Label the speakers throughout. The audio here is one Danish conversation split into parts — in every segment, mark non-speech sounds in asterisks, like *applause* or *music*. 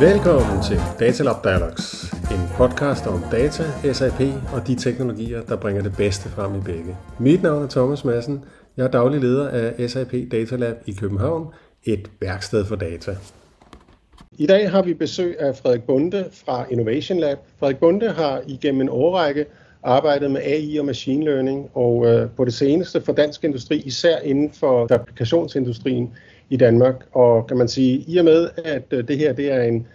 Speaker 1: Velkommen til Datalab Dialogs, en podcast om data, SAP og de teknologier, der bringer det bedste frem i begge. Mit navn er Thomas Madsen. Jeg er daglig leder af SAP Datalab i København, et værksted for data. I dag har vi besøg af Frederik Bunde fra Innovation Lab. Frederik Bunde har igennem en årrække arbejdet med AI og machine learning, og øh, på det seneste for dansk industri, især inden for applikationsindustrien i Danmark. Og kan man sige, i og med, at øh, det her det er en,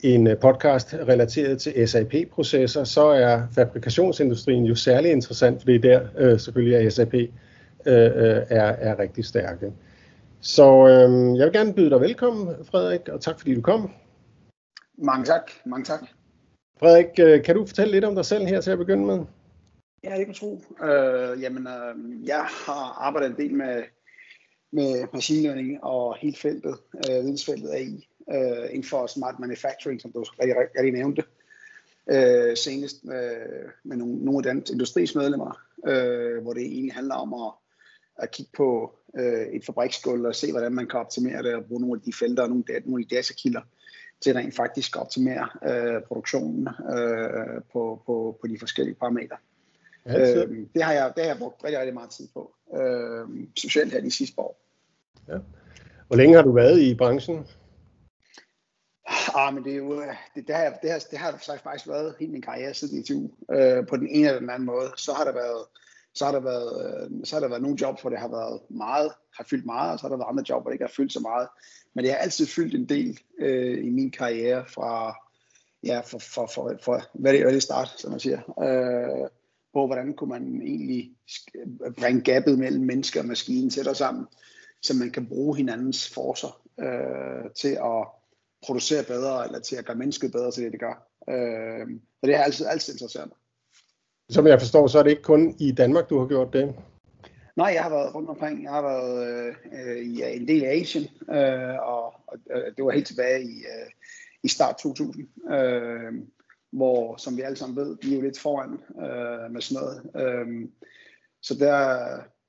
Speaker 1: en øh, podcast relateret til SAP-processer, så er fabrikationsindustrien jo særlig interessant, fordi der øh, selvfølgelig er SAP øh, øh, er, er rigtig stærke. Så øh, jeg vil gerne byde dig velkommen, Frederik, og tak fordi du kom.
Speaker 2: Mange tak. Mange tak.
Speaker 1: Frederik, kan du fortælle lidt om dig selv her til at begynde med?
Speaker 2: Ja, det kan tro. Øh, jamen, øh, jeg har arbejdet en del med, med machine learning og hele feltet, øh, vidensfeltet AI, øh, inden for smart manufacturing, som du rigtig, rigtig, rigtig nævnte. Øh, senest med, med nogle, nogle af dansk industrismedlemmer, øh, hvor det egentlig handler om at, at kigge på øh, et fabriksgulv og se, hvordan man kan optimere det og bruge nogle af de felter og nogle, nogle af de datakilder, til rent faktisk at optimere øh, produktionen øh, på, på, på de forskellige parametre. Ja, øh, det, har jeg, det har jeg brugt rigtig, rigtig meget tid på, øh, specielt her de sidste år.
Speaker 1: Ja. Hvor længe har du været i branchen?
Speaker 2: Ah, men det er jo, øh, det, det, har, det, har, det har faktisk været hele min karriere siden i 20. Øh, på den ene eller den anden måde. Så har der været, så har der været, øh, så har der været nogle job, hvor det har været meget, har fyldt meget, og så har der været andre job, hvor det ikke har fyldt så meget. Men det har altid fyldt en del øh, i min karriere fra, ja, for, for, for, for hvad det, hvad det start, som man siger. Øh, på hvordan kunne man egentlig bringe gabet mellem mennesker og maskinen tættere sammen, så man kan bruge hinandens forser øh, til at producere bedre, eller til at gøre mennesket bedre til det, det gør. Øh, så det har altid, altid interesseret mig.
Speaker 1: Som jeg forstår, så er det ikke kun i Danmark, du har gjort det?
Speaker 2: Nej, jeg har været rundt omkring. Jeg har været øh, i en del af Asien, øh, og, og det var helt tilbage i, øh, i start 2000, øh, hvor, som vi alle sammen ved, vi er jo lidt foran øh, med sådan noget. Øh, så, der,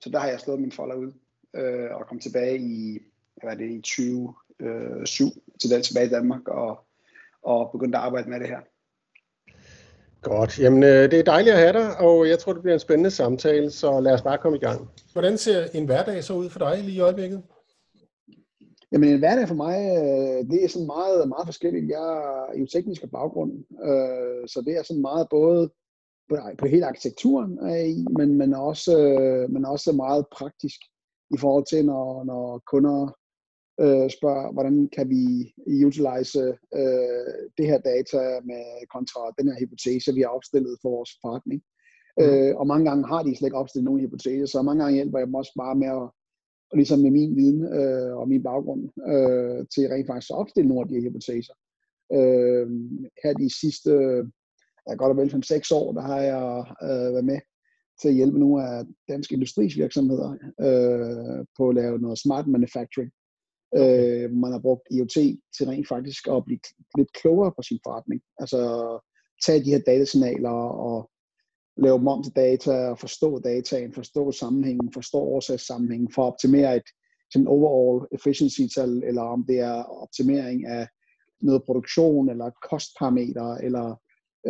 Speaker 2: så der har jeg slået min folder ud øh, og kom tilbage i, hvad var det, i 2007 til der tilbage i Danmark og, og begyndte at arbejde med det her.
Speaker 1: Godt. Jamen, øh, det er dejligt at have dig, og jeg tror, det bliver en spændende samtale, så lad os bare komme i gang. Hvordan ser en hverdag så ud for dig lige i øjeblikket?
Speaker 2: Jamen en hverdag for mig, øh, det er sådan meget, meget forskelligt. Jeg er jo teknisk baggrund, øh, så det er sådan meget både på, på hele arkitekturen af men, men, også, men også meget praktisk i forhold til, når, når kunder øh, spørger, hvordan kan vi utilize øh, det her data med kontra den her hypotese, vi har opstillet for vores forretning. Mm. Øh, og mange gange har de slet ikke opstillet nogen hypotese, så mange gange hjælper jeg dem også bare med at, og ligesom med min viden øh, og min baggrund, øh, til rent faktisk at opstille nogle af de her hypoteser. Øh, her de sidste, ja, godt og vel 5-6 år, der har jeg øh, været med til at hjælpe nogle af danske industrisvirksomheder øh, på at lave noget smart manufacturing øh, man har brugt IoT til rent faktisk at blive lidt klogere på sin forretning. Altså tage de her datasignaler og lave dem om til data, og forstå dataen, forstå sammenhængen, forstå årsagssammenhængen, for at optimere et sådan overall efficiency-tal, eller om det er optimering af noget produktion, eller kostparameter, eller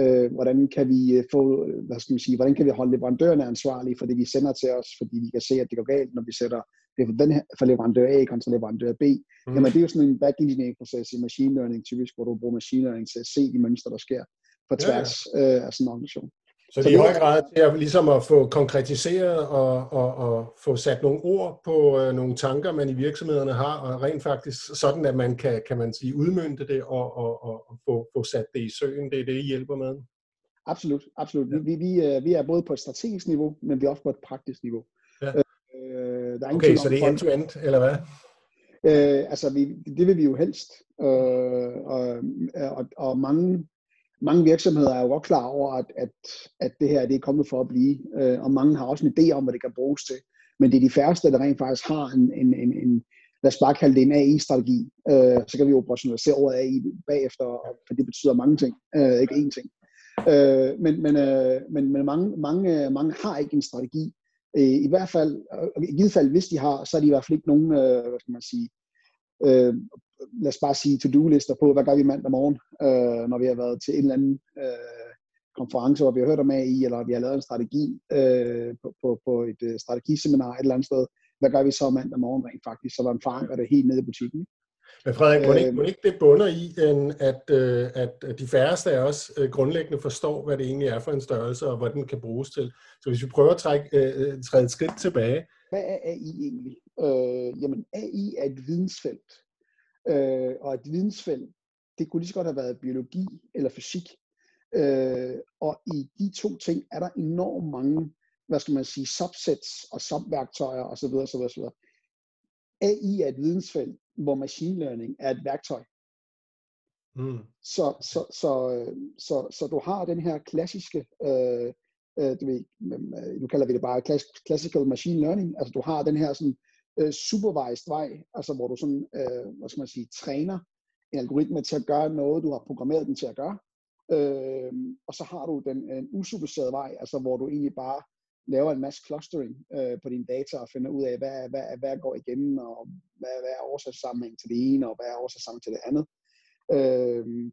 Speaker 2: øh, hvordan kan vi øh, få, hvad skal vi sige, hvordan kan vi holde leverandørerne ansvarlige for det, de sender til os, fordi vi kan se, at det går galt, når vi sætter det for, den her, for leverandør A kontra leverandør B. Mm. Jamen det er jo sådan en back engineering proces i machine learning typisk, hvor du bruger machine learning til at se de mønstre, der sker på tværs ja, ja. Øh, af sådan en organisation.
Speaker 1: Så, det er i høj grad til at, ligesom at få konkretiseret og, og, og få sat nogle ord på øh, nogle tanker, man i virksomhederne har, og rent faktisk sådan, at man kan, kan man sige, udmynde det og, og, og, og få, få sat det i søen. Det er det, I hjælper med?
Speaker 2: Absolut, absolut. Ja. Vi, vi, øh, vi er både på et strategisk niveau, men vi er også på et praktisk niveau. Ja.
Speaker 1: Øh, der er okay, så det er end-to-end, eller hvad?
Speaker 2: Øh, altså, vi, det vil vi jo helst. Øh, og, og, og mange mange virksomheder er jo godt klar over, at, at, at det her det er kommet for at blive, øh, og mange har også en idé om, hvad det kan bruges til. Men det er de færreste, der rent faktisk har en, en, en, en lad os bare kalde det en AI-strategi. Øh, så kan vi operationalisere ordet AI bagefter, for det betyder mange ting, øh, ikke én ting. Øh, men men, øh, men, men mange, mange, mange har ikke en strategi. Øh, I hvert fald, i givet fald, hvis de har, så er de i hvert fald ikke nogen, øh, hvad skal man sige, øh, lad os bare sige to-do-lister på, hvad gør vi mandag morgen, øh, når vi har været til en eller anden øh, konference, hvor vi har hørt om AI, eller vi har lavet en strategi øh, på, på, på et øh, strategiseminar et eller andet sted. Hvad gør vi så mandag morgen rent faktisk, så man forankrer det helt ned i butikken?
Speaker 1: Men Frederik, må, ikke, øh, må ikke det bunder i, at, øh, at de færreste af os øh, grundlæggende forstår, hvad det egentlig er for en størrelse, og hvad den kan bruges til. Så hvis vi prøver at trække, træde et skridt tilbage.
Speaker 2: Hvad er AI egentlig? Øh, jamen AI er et vidensfelt. Øh, og et vidensfelt, det kunne lige så godt have været biologi eller fysik. Øh, og i de to ting er der enormt mange, hvad skal man sige, subsets og subværktøjer osv. osv., osv. AI er et vidensfelt, hvor machine learning er et værktøj. Mm. Så, så, så, så, så du har den her klassiske, øh, øh, du ved, øh, nu kalder vi det bare classical machine learning, altså du har den her sådan øh, Øh, supervised vej, altså hvor du sådan, øh, hvad skal man sige, træner en algoritme til at gøre noget, du har programmeret den til at gøre. Øh, og så har du den en usuperviseret vej, altså hvor du egentlig bare laver en masse clustering øh, på dine data og finder ud af, hvad, hvad, hvad går igen, og hvad, hvad er årsagssammenhæng til det ene, og hvad er årsagssammenhæng til det andet. Øh,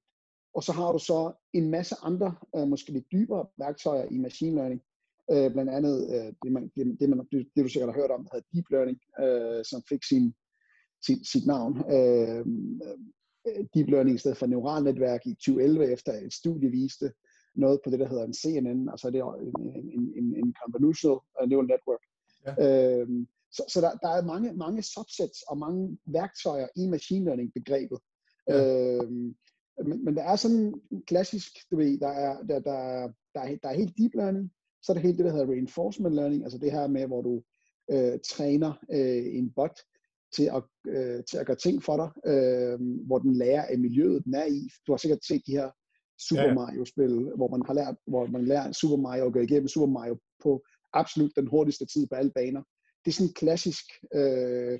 Speaker 2: og så har du så en masse andre, øh, måske lidt dybere værktøjer i machine learning, øh, blandt andet øh, det, man, det, det, man, det, det, du sikkert har hørt om, der hedder deep learning, øh, som fik sin, sit, sit navn. Øh, deep learning i stedet for neuralnetværk i 2011, efter et studie viste noget på det, der hedder en CNN, altså det er en, en, en, en convolutional neural network. Ja. Øh, så så der, der er mange, mange subsets og mange værktøjer i machine learning begrebet. Ja. Øh, men, men der er sådan en klassisk, du ved, der er, der, der, der, er, der er helt deep learning, så er der helt det, der hedder reinforcement learning, altså det her med, hvor du øh, træner øh, en bot til at, øh, til at gøre ting for dig, øh, hvor den lærer af miljøet, den er i. Du har sikkert set de her Super Mario-spil, hvor man har lært, hvor man lærer Super Mario at gå igennem Super Mario på absolut den hurtigste tid på alle baner. Det er sådan klassisk, øh,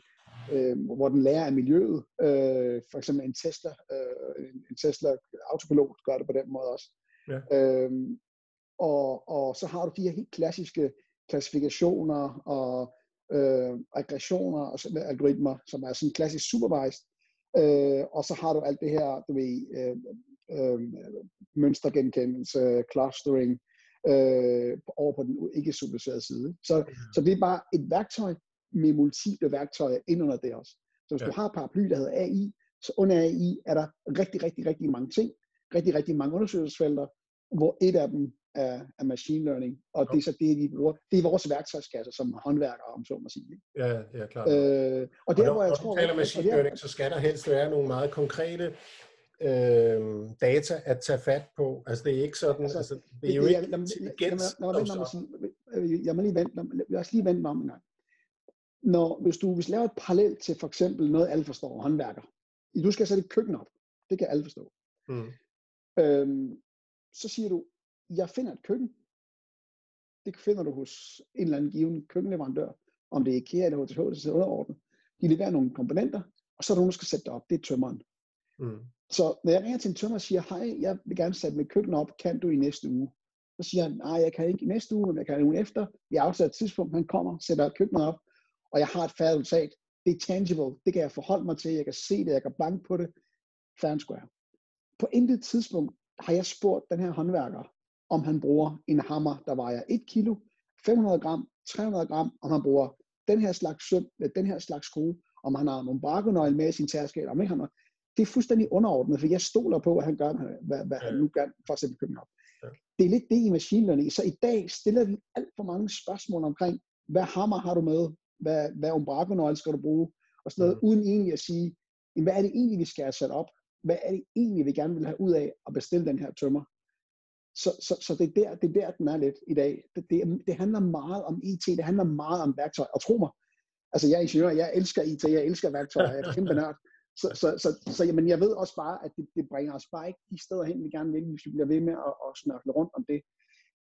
Speaker 2: øh, hvor den lærer af miljøet. Øh, for eksempel en Tesla, øh, en Tesla autopilot gør det på den måde også. Ja. Øh, og, og så har du de her helt klassiske klassifikationer og øh, aggressioner og algoritmer, som er sådan klassisk supervised. Øh, og så har du alt det her, du ved, øh, øh, mønstergenkendelse, clustering, øh, over på den ikke superviserede side. Så, ja. så det er bare et værktøj med multiple værktøjer ind under det også. Så hvis ja. du har paraply, der hedder AI, så under AI er der rigtig, rigtig, rigtig mange ting, rigtig, rigtig mange undersøgelsesfelter, hvor et af dem af, af machine learning, og det er så det, vi bruger. Det er vores værktøjskasse som håndværkere, om så må sige.
Speaker 1: Ja, ja, klart. Øh, og der, og når, hvor jeg når tror, du taler machine der, learning, så skal der helst være nogle meget konkrete øh, data at tage fat på. Altså det er ikke sådan, altså, altså det er jo ikke intelligens.
Speaker 2: Jeg må lige vente, lad os lige vente om en gang. Når, hvis du hvis laver et parallel til for eksempel noget, alle forstår, håndværker. Du skal sætte et køkken op. Det kan alle forstå. Mm. Øhm, så siger du, jeg finder et køkken. Det finder du hos en eller anden given køkkenleverandør, om det er IKEA eller HTH, det er underordnet. De leverer nogle komponenter, og så er der nogen, der skal sætte det op. Det er tømmeren. Mm. Så når jeg ringer til en tømmer og siger, hej, jeg vil gerne sætte mit køkken op, kan du i næste uge? Så siger han, nej, jeg kan ikke i næste uge, men jeg kan ugen efter. Vi afsat et tidspunkt, han kommer, sætter køkkenet op, og jeg har et færdigt resultat. Det er tangible, det kan jeg forholde mig til, jeg kan se det, jeg kan banke på det. Fair square. På intet tidspunkt har jeg spurgt den her håndværker, om han bruger en hammer, der vejer 1 kilo, 500 gram, 300 gram, om han bruger den her slags søm, den her slags skrue, om han har nogle barkonøgle med i sin tærskab, om ikke han har, det er fuldstændig underordnet, for jeg stoler på, at han gør, hvad, hvad han nu gør for køkken op. Ja. Det er lidt det i machine learning. Så i dag stiller vi alt for mange spørgsmål omkring, hvad hammer har du med? Hvad, hvad umbrakonøgle skal du bruge? Og sådan noget, mm. uden egentlig at sige, hvad er det egentlig, vi skal have sat op? Hvad er det egentlig, vi gerne vil have ud af at bestille den her tømmer? Så, så, så det, er der, det er der, den er lidt i dag. Det, det, det handler meget om IT, det handler meget om værktøj. Og tro mig, altså jeg er ingeniør, jeg elsker IT, jeg elsker værktøj, jeg er kæmpe nørd. Så, så, så, så jamen, jeg ved også bare, at det, det bringer os bare ikke de steder hen, vi gerne vil, hvis vi bliver ved med at, at snørkle rundt om det.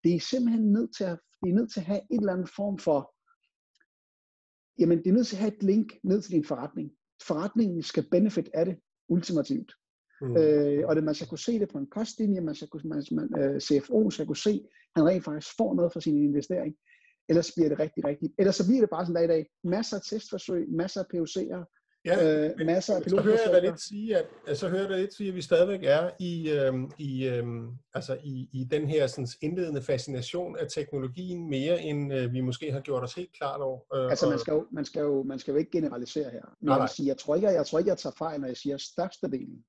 Speaker 2: Det er simpelthen nødt til at, det er nødt til at have et eller andet form for, jamen det er nødt til at have et link ned til din forretning. Forretningen skal benefit af det ultimativt. Mm. Øh, og det, man skal kunne se det på en kostlinje, man skal kunne, man, man, øh, CFO skal kunne se, at han rent faktisk får noget for sin investering. Ellers bliver det rigtig, rigtig, ellers så bliver det bare sådan dag i dag. Masser af testforsøg, masser af POC'er,
Speaker 1: Ja, øh, masser af pilotprojekter. Så hører jeg dig lidt sige, at, så hører jeg lidt sige, at vi stadigvæk er i, øhm, i, øhm, altså i, i den her sådan, indledende fascination af teknologien, mere end øh, vi måske har gjort os helt klart over.
Speaker 2: Øh, altså man skal, jo, man, skal jo, man skal jo ikke generalisere her. Men nej. Jeg, sige, jeg, tror ikke, jeg, jeg tror ikke, jeg tager fejl, når jeg siger størstedelen.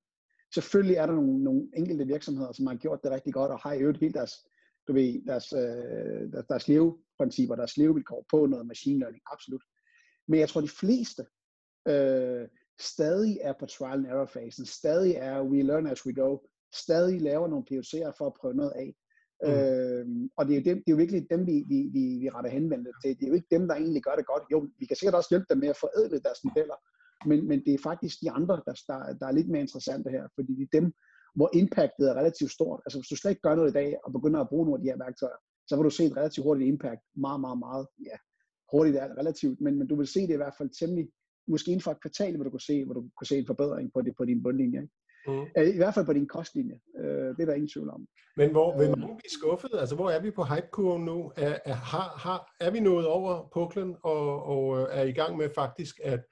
Speaker 2: Selvfølgelig er der nogle, nogle enkelte virksomheder, som har gjort det rigtig godt, og har i øvrigt helt deres, du ved, deres, øh, deres, deres leveprincipper, deres levevilkår på noget machine learning, absolut. Men jeg tror, de fleste øh, stadig er på trial and error fasen, stadig er we learn as we go, stadig laver nogle POC'er for at prøve noget af. Mm. Øh, og det er, jo dem, det er jo virkelig dem, vi, vi, vi, vi retter henvendt til. Det er jo ikke dem, der egentlig gør det godt. Jo, vi kan sikkert også hjælpe dem med at forædle deres modeller, men, men det er faktisk de andre, der, der, der er lidt mere interessante her, fordi det er dem, hvor impactet er relativt stort. Altså hvis du slet ikke gør noget i dag, og begynder at bruge nogle af de her værktøjer, så vil du se et relativt hurtigt impact, meget, meget, meget, ja, hurtigt er relativt, men, men du vil se det i hvert fald temmelig måske inden for et kvartal, hvor du kunne se, hvor du kunne se en forbedring på, det, på din bundlinje. Mm. Øh, I hvert fald på din kostlinje. Øh, det er der ingen tvivl om.
Speaker 1: Men hvor vil man blive skuffet? Altså, hvor er vi på hypekurven nu? Er, er, har, har, er vi nået over puklen og, og øh, er i gang med faktisk at,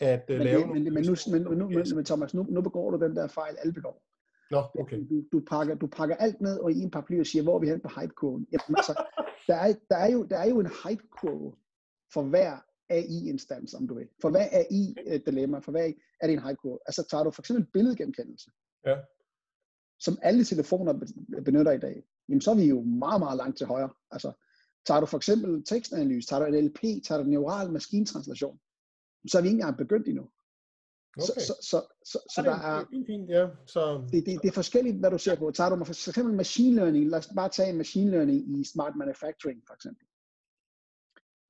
Speaker 1: at men lave det,
Speaker 2: men, men, nu, men, nu, men, men Thomas, nu, nu begår du den der fejl, alle begår.
Speaker 1: Nå, okay.
Speaker 2: Du, du, pakker, du pakker alt ned og i en paraply og siger, hvor er vi hen på hypekurven? Jamen, altså, *laughs* der, er, der, er jo, der er jo en hypekurve for hver AI-instans, om du vil. For hvad er AI-dilemma? For hvad er det en high curve? Altså tager du for eksempel billedgenkendelse,
Speaker 1: ja.
Speaker 2: som alle telefoner benytter i dag, jamen så er vi jo meget, meget langt til højre. Altså tager du for eksempel tekstanalyse, tager du NLP, tager du neural maskintranslation, så er vi ikke engang begyndt endnu. Okay. Så, så, så, så, så der er,
Speaker 1: fint, fint, ja. så...
Speaker 2: Det, det, det er forskelligt, hvad du ser på. Tager du for eksempel machine learning, lad os bare tage machine learning i smart manufacturing for eksempel.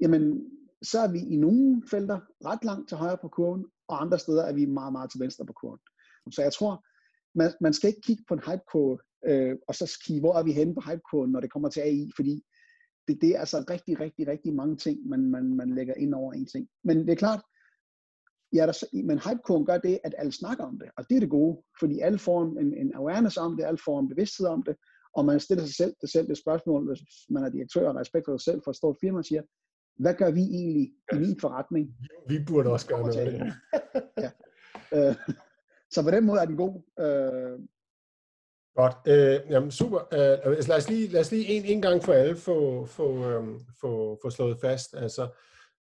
Speaker 2: Jamen, så er vi i nogle felter ret langt til højre på kurven, og andre steder er vi meget, meget til venstre på kurven. Så jeg tror, man, man skal ikke kigge på en hypekurve, øh, og så kigge, hvor er vi henne på hypekurven, når det kommer til AI, fordi det, det er altså rigtig, rigtig, rigtig mange ting, man, man, man lægger ind over en ting. Men det er klart, ja, der, men hypekurven gør det, at alle snakker om det, og det er det gode, fordi alle får en, en awareness om det, alle får en bevidsthed om det, og man stiller sig selv det, selv det spørgsmål, hvis man er direktør og respekt for sig selv for et stort firma, siger, hvad gør vi egentlig i min forretning?
Speaker 1: Vi burde også gøre noget. *laughs*
Speaker 2: ja. Øh, så på den måde er den god. Øh,
Speaker 1: Godt. Øh, jamen, super. Øh, lad os lige, lad os lige en, en gang for alle få, få, øhm, få, få slået fast. Altså,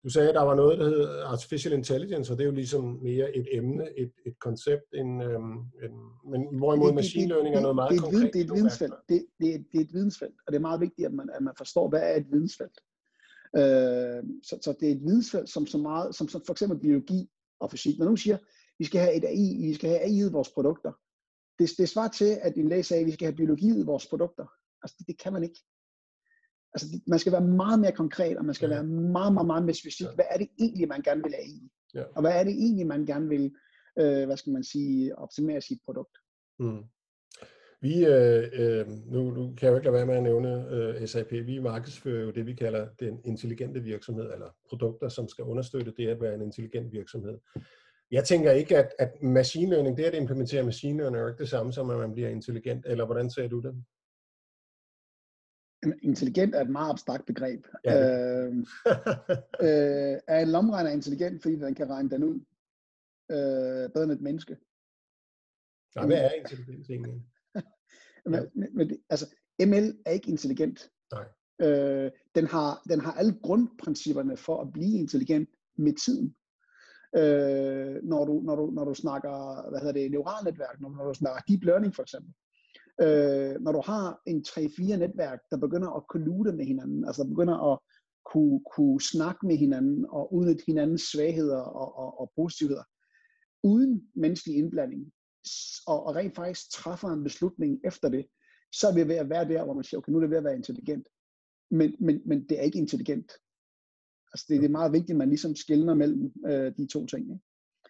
Speaker 1: du sagde, at der var noget, der hedder Artificial Intelligence, og det er jo ligesom mere et emne, et, et koncept, end, øhm, en, men hvorimod det, machine learning det, det, er noget meget det,
Speaker 2: det, konkret. Det er et vidensfelt. Det, det, det er et vidensfelt, og det er meget vigtigt, at man, at man forstår, hvad er et vidensfelt. Øh, så, så det er et vidensfelt, som, så meget, som, som for eksempel biologi og fysik. Når nogen siger, vi skal have et AI, vi skal have AI i vores produkter, det, det svarer til, at en læge sagde, at vi skal have biologi i vores produkter. Altså, det, det kan man ikke. Altså, man skal være meget mere konkret, og man skal ja. være meget, meget, meget mere specifik. Ja. Hvad er det egentlig, man gerne vil have i? Ja. Og hvad er det egentlig, man gerne vil, øh, hvad skal man sige, optimere sit produkt?
Speaker 1: Mm. Vi, øh, øh, nu, nu kan jeg jo ikke lade være med at nævne øh, SAP, vi markedsfører jo det, vi kalder den intelligente virksomhed, eller produkter, som skal understøtte det at være en intelligent virksomhed. Jeg tænker ikke, at, at machine learning, det at implementere machine learning, er ikke det samme som, at man bliver intelligent, eller hvordan ser du det?
Speaker 2: Intelligent er et meget abstrakt begreb. Ja. Øh, *laughs* øh, er en lomregner intelligent, fordi den kan regne den ud øh, bedre end et menneske?
Speaker 1: Ja, hvad er intelligens egentlig? *laughs*
Speaker 2: Men, men det, altså, ML er ikke intelligent.
Speaker 1: Nej.
Speaker 2: Øh, den, har, den har alle grundprincipperne for at blive intelligent med tiden. Øh, når, du, når, du, når du snakker hvad hedder det, neuralnetværk, når, når du snakker deep learning for eksempel. Øh, når du har en 3-4 netværk, der begynder at kollude med hinanden, altså der begynder at kunne, kunne snakke med hinanden og udnytte hinandens svagheder og, og, og positivheder, uden menneskelig indblanding, og, og rent faktisk træffer en beslutning efter det, så er vi ved at være der, hvor man siger, okay, nu er det ved at være intelligent. Men, men, men det er ikke intelligent. Altså det, det er meget vigtigt, at man ligesom skældner mellem øh, de to ting. Ikke?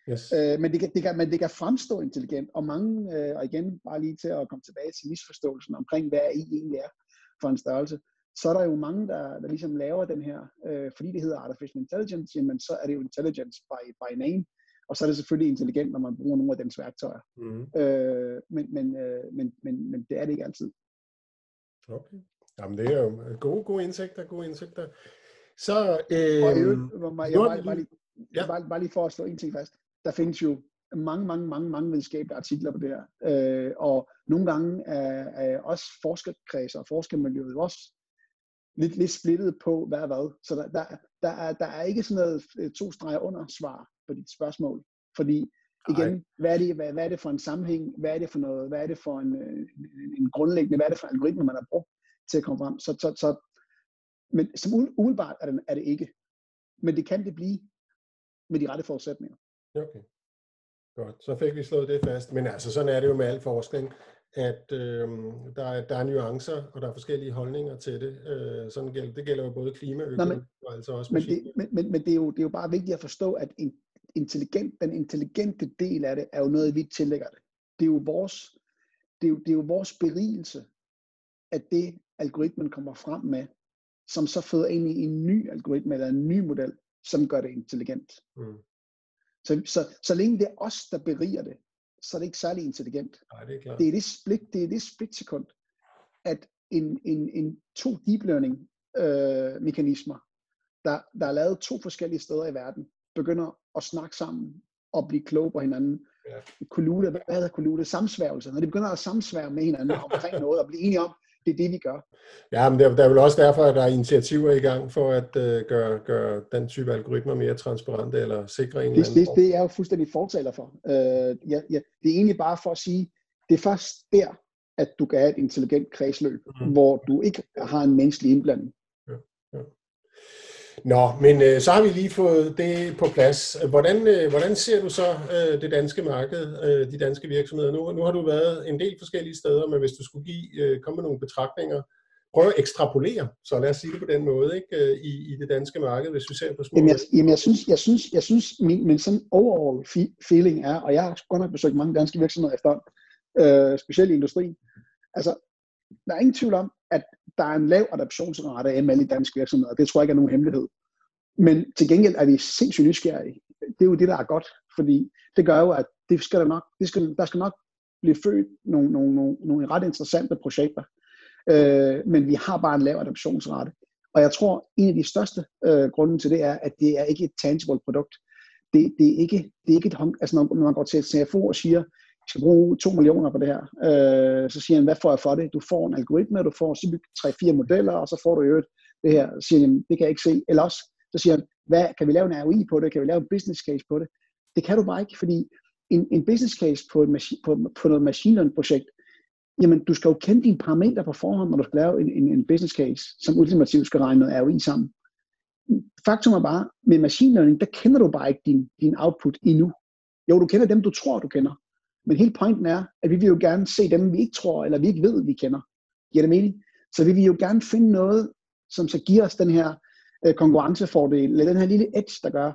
Speaker 2: Yes. Øh, men, det kan, det kan, men det kan fremstå intelligent, og mange, øh, og igen bare lige til at komme tilbage til misforståelsen omkring, hvad I egentlig er for en størrelse, så er der jo mange, der, der ligesom laver den her, øh, fordi det hedder artificial intelligence, jamen så er det jo intelligence by, by name, og så er det selvfølgelig intelligent, når man bruger nogle af dens værktøjer. Mm. Øh, men, men, øh, men, men, men det er det ikke altid.
Speaker 1: Okay. Jamen det er jo gode, gode indsigter, gode indsigter. Så, øh,
Speaker 2: og øvrigt, jeg, jeg, bare, bare, lige, ja. bare, bare lige for at slå en ting fast. Der findes jo mange, mange, mange, mange videnskabelige artikler på det her. Øh, og nogle gange er, er også forskerkredser og forskermiljøet også lidt, lidt splittet på, hvad er hvad. Så der, der, der, er, der er ikke sådan noget øh, to streger under svar på dit spørgsmål. Fordi igen, hvad er, det, hvad, hvad er det for en sammenhæng, hvad er det for noget, hvad er det for en, øh, en, en grundlæggende, hvad er det for en algoritme, man har brugt til at komme frem. Så, så, så men som umiddelbart er det, er det ikke. Men det kan det blive med de rette forudsætninger.
Speaker 1: Okay. Godt, så fik vi slået det fast. Men altså, sådan er det jo med al forskning, at øh, der, er, der er nuancer, og der er forskellige holdninger til det. Øh, sådan gælder, det gælder jo både klima og men, og altså også
Speaker 2: men, det, men, men, men det, er jo, det er jo bare vigtigt at forstå, at en, intelligent, den intelligente del af det, er jo noget, vi tillægger det. Det er jo vores, det er jo, det er jo vores berigelse, at det algoritmen kommer frem med, som så føder ind i en ny algoritme eller en ny model, som gør det intelligent. Mm. Så, så, så længe det er os, der beriger det, så er det ikke særlig intelligent.
Speaker 1: Nej, det, er klart.
Speaker 2: det er det split, det er det splitsekund, at en, en, en to deep learning øh, mekanismer, der, der er lavet to forskellige steder i verden, begynder at snakke sammen og blive kloge på hinanden. Ja. Kollude, hvad hedder kollude? Samsværgelse. Når de begynder at samsværge med hinanden omkring noget og blive enige om, det er det, vi gør.
Speaker 1: Ja, men der, der er vel også derfor, at der er initiativer i gang for at uh, gøre, gøre den type algoritmer mere transparente eller sikre en
Speaker 2: det, eller det, det er jo fuldstændig fortaler for. Uh, ja, ja, det er egentlig bare for at sige, det er først der, at du kan have et intelligent kredsløb, mm. hvor du ikke har en menneskelig indblanding.
Speaker 1: Nå, men øh, så har vi lige fået det på plads. Hvordan, øh, hvordan ser du så øh, det danske marked, øh, de danske virksomheder? Nu, nu har du været en del forskellige steder, men hvis du skulle give, øh, komme med nogle betragtninger, prøv at ekstrapolere, så lad os sige det på den måde, ikke, øh, i, i det danske marked, hvis vi ser på små...
Speaker 2: Jamen, jeg, jamen jeg synes, jeg synes, jeg synes min, min sådan overall feeling er, og jeg har godt nok besøgt mange danske virksomheder efter, øh, specielt i industrien, altså, der er ingen tvivl om, at der er en lav adaptionsrate af ML i danske virksomheder. Det tror jeg ikke er nogen hemmelighed. Men til gengæld er vi sindssygt nysgerrige. Det er jo det, der er godt, fordi det gør jo, at det skal der, nok, det skal, der skal nok blive født nogle, nogle, nogle, nogle ret interessante projekter. Øh, men vi har bare en lav adoptionsrate. Og jeg tror, en af de største øh, grunde til det er, at det er ikke et tangible produkt. Det, det, er, ikke, det er ikke et, altså når man går til et CFO og siger, skal bruge 2 millioner på det her, øh, så siger han, hvad får jeg for det? Du får en algoritme, du får 3-4 modeller, og så får du jo det her. Så siger han, det kan jeg ikke se. Eller også, så siger han, hvad, kan vi lave en ROI på det? Kan vi lave en business case på det? Det kan du bare ikke, fordi en, en business case på, et på, på noget machine learning projekt, jamen du skal jo kende dine parametre på forhånd, når du skal lave en, en, en business case, som ultimativt skal regne noget ROI sammen. Faktum er bare, med machine learning, der kender du bare ikke din, din output endnu. Jo, du kender dem, du tror, du kender. Men hele pointen er, at vi vil jo gerne se dem, vi ikke tror, eller vi ikke ved, vi kender. Giver det mening? Så vi vil jo gerne finde noget, som så giver os den her øh, konkurrencefordel, eller den her lille edge, der gør.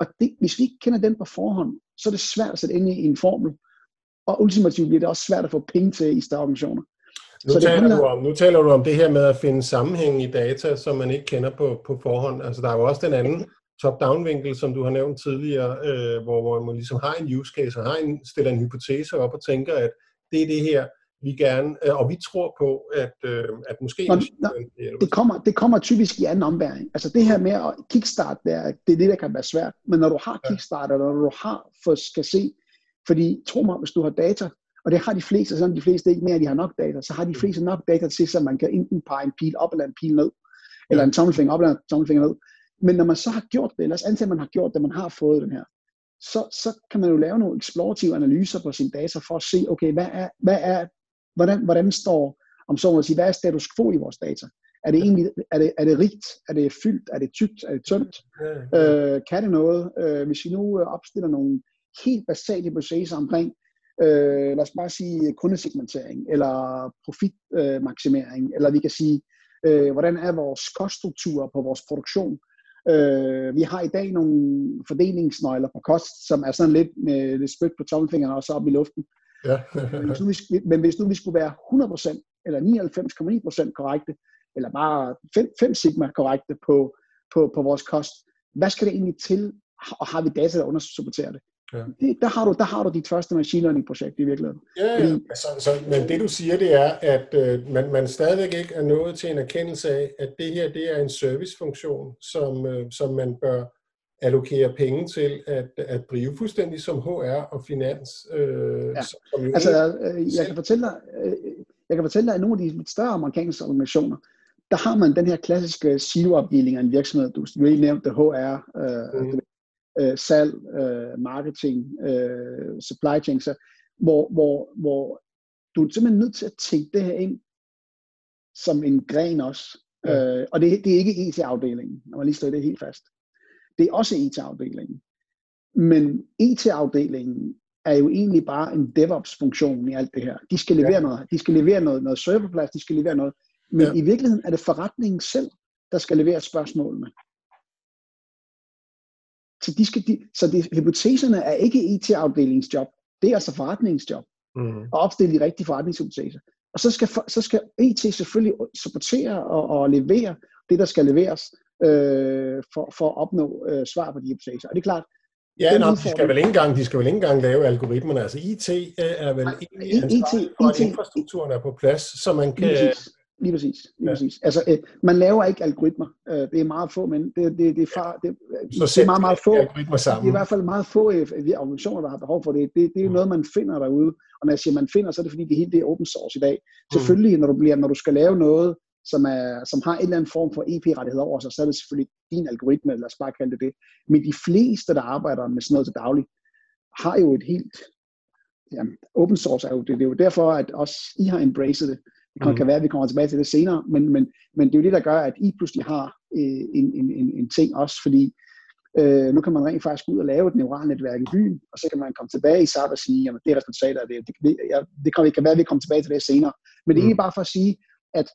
Speaker 2: Og det, hvis vi ikke kender den på forhånd, så er det svært at sætte ind i en formel. Og ultimativt bliver det også svært at få penge til i større organisationer.
Speaker 1: Nu, så taler handler... du om, nu taler du om det her med at finde sammenhæng i data, som man ikke kender på, på forhånd. Altså der er jo også den anden top-down vinkel, som du har nævnt tidligere, øh, hvor, hvor man ligesom har en use case og har en, stiller en hypotese op og tænker, at det er det her, vi gerne, øh, og vi tror på, at, øh, at måske... Nå,
Speaker 2: nå, det, kommer, det kommer typisk i anden ombæring. Altså det her med at kickstart, det er, det er det, der kan være svært. Men når du har kickstart, eller når du har for, skal se, fordi tro mig, hvis du har data, og det har de fleste, selvom de fleste ikke mere, de har nok data, så har de fleste nok data til, så man kan enten pege en pil op eller en pil ned, eller en tommelfinger op eller en tommelfinger ned. Men når man så har gjort det, lad os antage, at man har gjort det, man har fået den her, så, så kan man jo lave nogle eksplorative analyser på sine data for at se, okay, hvad er, hvad er hvordan, hvordan står, om så må sige, hvad er status quo i vores data? Er det egentlig, er det, er det rigt? Er det fyldt? Er det tykt? Er det tyndt? Øh, kan det noget? Øh, hvis vi nu øh, opstiller nogle helt basale hypoteser omkring, øh, lad os bare sige kundesegmentering, eller profitmaksimering, øh, eller vi kan sige, øh, hvordan er vores koststruktur på vores produktion? Øh, vi har i dag nogle fordelingsnøgler på kost, som er sådan lidt med lidt spyt på tommelfingeren og så op i luften. Ja. men, hvis nu vi, men hvis nu vi skulle være 100% eller 99,9% korrekte, eller bare 5, 5 sigma korrekte på, på, på vores kost, hvad skal det egentlig til, og har vi data, der undersupporterer det? Ja. Det, der, har du, der har du dit første machine learning projekt i virkeligheden.
Speaker 1: Ja, ja. Fordi, så, så, men det du siger, det er, at øh, man, man stadigvæk ikke er nået til en erkendelse af, at det her det er en servicefunktion, som, øh, som man bør allokere penge til at, at drive fuldstændig som HR og finans.
Speaker 2: Øh, ja. som jo altså, øh, jeg, kan fortælle dig, øh, jeg kan fortælle dig, at nogle af de større amerikanske organisationer, der har man den her klassiske siloopdeling af en virksomhed. Du lige nævnte HR, øh, mm. Øh, salg, øh, marketing, øh, supply chain, så, hvor, hvor, hvor du er simpelthen nødt til at tænke det her ind som en gren også. Ja. Øh, og det, det er ikke IT-afdelingen, når man lige slår det helt fast. Det er også IT-afdelingen. Men IT-afdelingen er jo egentlig bare en DevOps-funktion i alt det her. De skal levere ja. noget, de skal levere noget, noget serverplads, de skal levere noget. Men ja. i virkeligheden er det forretningen selv, der skal levere spørgsmålene. Så, de skal, de, så det, hypoteserne er ikke IT-afdelingens job. Det er altså forretningens job. Mm. At opstille de rigtige forretningshypoteser. Og så skal, så skal IT selvfølgelig supportere og, og levere det, der skal leveres øh, for, for at opnå øh, svar på de hypoteser. Og det er klart,
Speaker 1: Ja, no, de skal vel ikke engang, de skal vel ikke engang lave algoritmerne. Altså IT øh, er vel egentlig IT, for, at infrastrukturen er på plads, så man kan...
Speaker 2: Lige præcis. Lige ja. præcis. Altså, øh, man laver ikke algoritmer. Øh, det er meget få, men det, det, det, er, far, det,
Speaker 1: så det er meget, meget få. Algoritmer sammen.
Speaker 2: Det er i hvert fald meget få øh, organisationer, der har behov for det. Det, det er mm. noget, man finder derude. Og når jeg siger, man finder, så er det fordi, det hele det er open source i dag. Mm. Selvfølgelig, når du, bliver, når du skal lave noget, som, er, som har en eller anden form for EP-rettighed over sig, så er det selvfølgelig din algoritme, lad os bare kalde det det. Men de fleste, der arbejder med sådan noget til daglig, har jo et helt... Ja, open source er jo det. Det er jo derfor, at også I har embraced det. Det kan, mm. kan være, at vi kommer tilbage til det senere, men, men, men det er jo det, der gør, at I pludselig har øh, en, en, en, en ting også, fordi øh, nu kan man rent faktisk ud og lave et neuralnetværk i byen, og så kan man komme tilbage i SAP og sige, at det er resultatet af det. Det, det, ja, det kan, det kan være, at vi kommer tilbage til det senere. Men det er mm. bare for at sige, at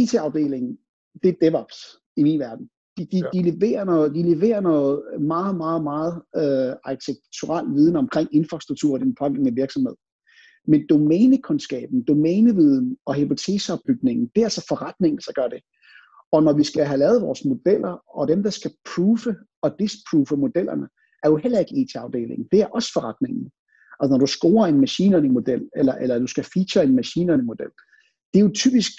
Speaker 2: IT-afdelingen, det er DevOps i min verden. De, de, ja. de, leverer noget, de leverer noget meget, meget, meget øh, arkitektural viden omkring infrastruktur i den pågældende virksomhed. Men domænekundskaben, domæneviden og hypoteseopbygningen, det er altså forretningen, der gør det. Og når vi skal have lavet vores modeller, og dem, der skal prove og disprove modellerne, er jo heller ikke e IT-afdelingen. Det er også forretningen. Og når du scorer en machine learning model, eller, eller du skal feature en machine learning model, det er jo typisk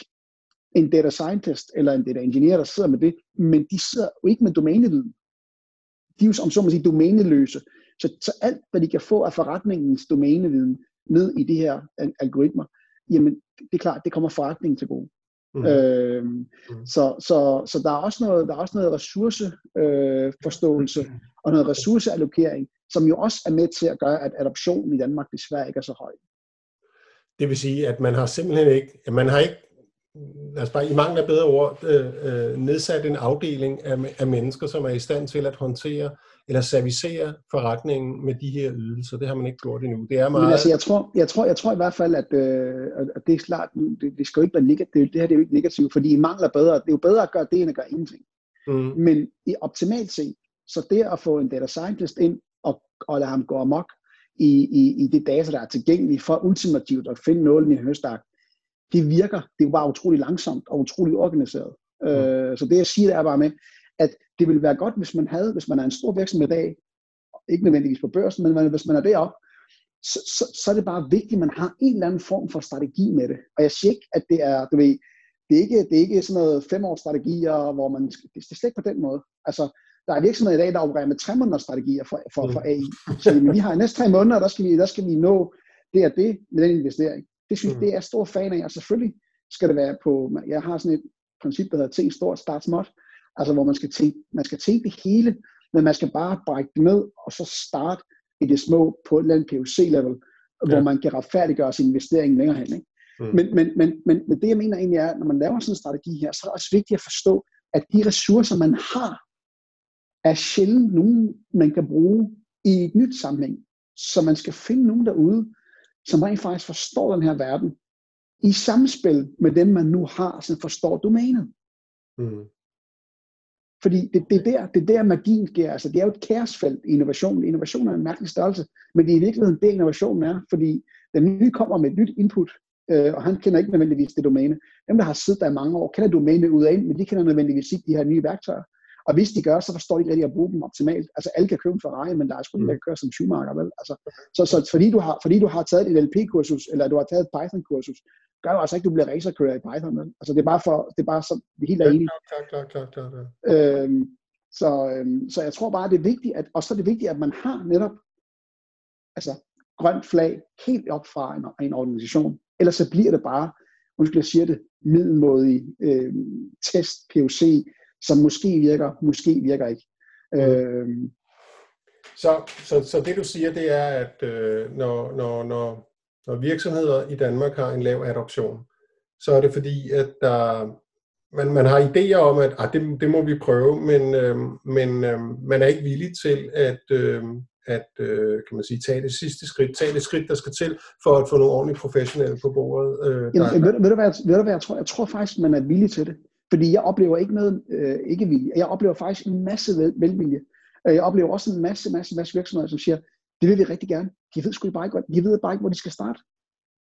Speaker 2: en data scientist eller en data engineer, der sidder med det, men de sidder jo ikke med domæneviden. De er jo, om så må sige, domæneløse. Så, så alt, hvad de kan få af forretningens domæneviden ned i de her algoritmer, jamen det er klart, det kommer forretningen til gode. Mm. Mm. Så, så, så der er også noget, der er også noget ressourceforståelse øh, og noget ressourceallokering, som jo også er med til at gøre, at adoptionen i Danmark desværre ikke er så høj.
Speaker 1: Det vil sige, at man har simpelthen ikke, man har ikke lad os bare i mangel af bedre ord, øh, øh, nedsat en afdeling af, af mennesker, som er i stand til at håndtere eller servicere forretningen med de her ydelser. Det har man ikke gjort endnu. Det er meget...
Speaker 2: Men altså, jeg, tror, jeg, tror, jeg tror i hvert fald, at, øh, at det er klart, det, det skal jo ikke være negativt. Det her det er jo ikke negativt, fordi i mangler bedre. Det er jo bedre at gøre det, end at gøre ingenting. Mm. Men i optimalt set, så det at få en data scientist ind og, og lade ham gå amok i, i, i det data, der er tilgængelige for ultimativt at finde nålen i høstak, det virker. Det er bare utrolig langsomt og utrolig organiseret. Mm. Øh, så det jeg siger, det er bare med, at det ville være godt, hvis man havde, hvis man er en stor virksomhed i dag, ikke nødvendigvis på børsen, men hvis man er deroppe, så, så, så er det bare vigtigt, at man har en eller anden form for strategi med det. Og jeg siger ikke, at det er, du ved, det er ikke, det er ikke sådan noget femårs strategier, hvor man, det er slet ikke på den måde. Altså, der er virksomheder i dag, der opererer med tre måneders strategier for, for, for AI. Så men vi har næste tre måneder, der skal vi, der skal vi nå det og det med den investering. Det synes mm. det er jeg stor fan af, og selvfølgelig skal det være på, jeg har sådan et princip, der hedder tænk stort, start småt, altså hvor man skal tænke, man skal tænke det hele, men man skal bare brække det ned, og så starte i det små på et eller andet POC-level, ja. hvor man kan retfærdiggøre sin investering længere hen. Ikke? Mm. Men, men, men, men, men det jeg mener egentlig er, når man laver sådan en strategi her, så er det også vigtigt at forstå, at de ressourcer, man har, er sjældent nogen, man kan bruge i et nyt sammenhæng. Så man skal finde nogen derude, som rent faktisk forstår den her verden, i samspil med dem, man nu har, som forstår domænet. Mm. Fordi det, det, er der, det er der magien sker. Altså, det er jo et kæresfelt i innovation. Innovation er en mærkelig størrelse, men det er i virkeligheden det, innovationen er, fordi den nye kommer med et nyt input, øh, og han kender ikke nødvendigvis det domæne. Dem, der har siddet der i mange år, kender domænet ud af ind, men de kender nødvendigvis ikke de her nye værktøjer. Og hvis de gør, så forstår de ikke rigtig at bruge dem optimalt. Altså alle kan købe en Ferrari, men der er sgu ikke, der kan køre som Schumacher, vel? Altså, så, så fordi, du har, fordi du har taget et LP-kursus, eller du har taget et Python-kursus, gør jo altså ikke, at du bliver racerkører i Python, vel? Altså det er bare for, det er bare så, vi er helt enige.
Speaker 1: Klar, klar, klar, klar, klar. Øhm,
Speaker 2: Så, øhm, så jeg tror bare, det er vigtigt, at, og så er det vigtigt, at man har netop altså, grønt flag helt op fra en, en organisation. Ellers så bliver det bare, undskyld jeg siger det, middelmådig øh, test, POC, som måske virker, måske virker ikke. Mm. Øh,
Speaker 1: så, så, så det du siger, det er, at øh, når, når, når, når virksomheder i Danmark har en lav adoption, så er det fordi, at der, man, man har idéer om, at ah, det, det må vi prøve, men, øh, men øh, man er ikke villig til at, øh, at øh, kan man sige, tage det sidste skridt, tage det skridt, der skal til, for at få nogle ordentlige professionelle på bordet.
Speaker 2: Øh, Jamen, ved, ved, du, hvad, jeg, ved du hvad jeg tror? Jeg tror faktisk, man er villig til det. Fordi jeg oplever ikke noget øh, ikke vilje. Jeg oplever faktisk en masse vel, velvilje. Øh, jeg oplever også en masse, masse, masse virksomheder, som siger, det vil vi rigtig gerne. De ved sgu bare ikke, de ved bare ikke, hvor de skal starte.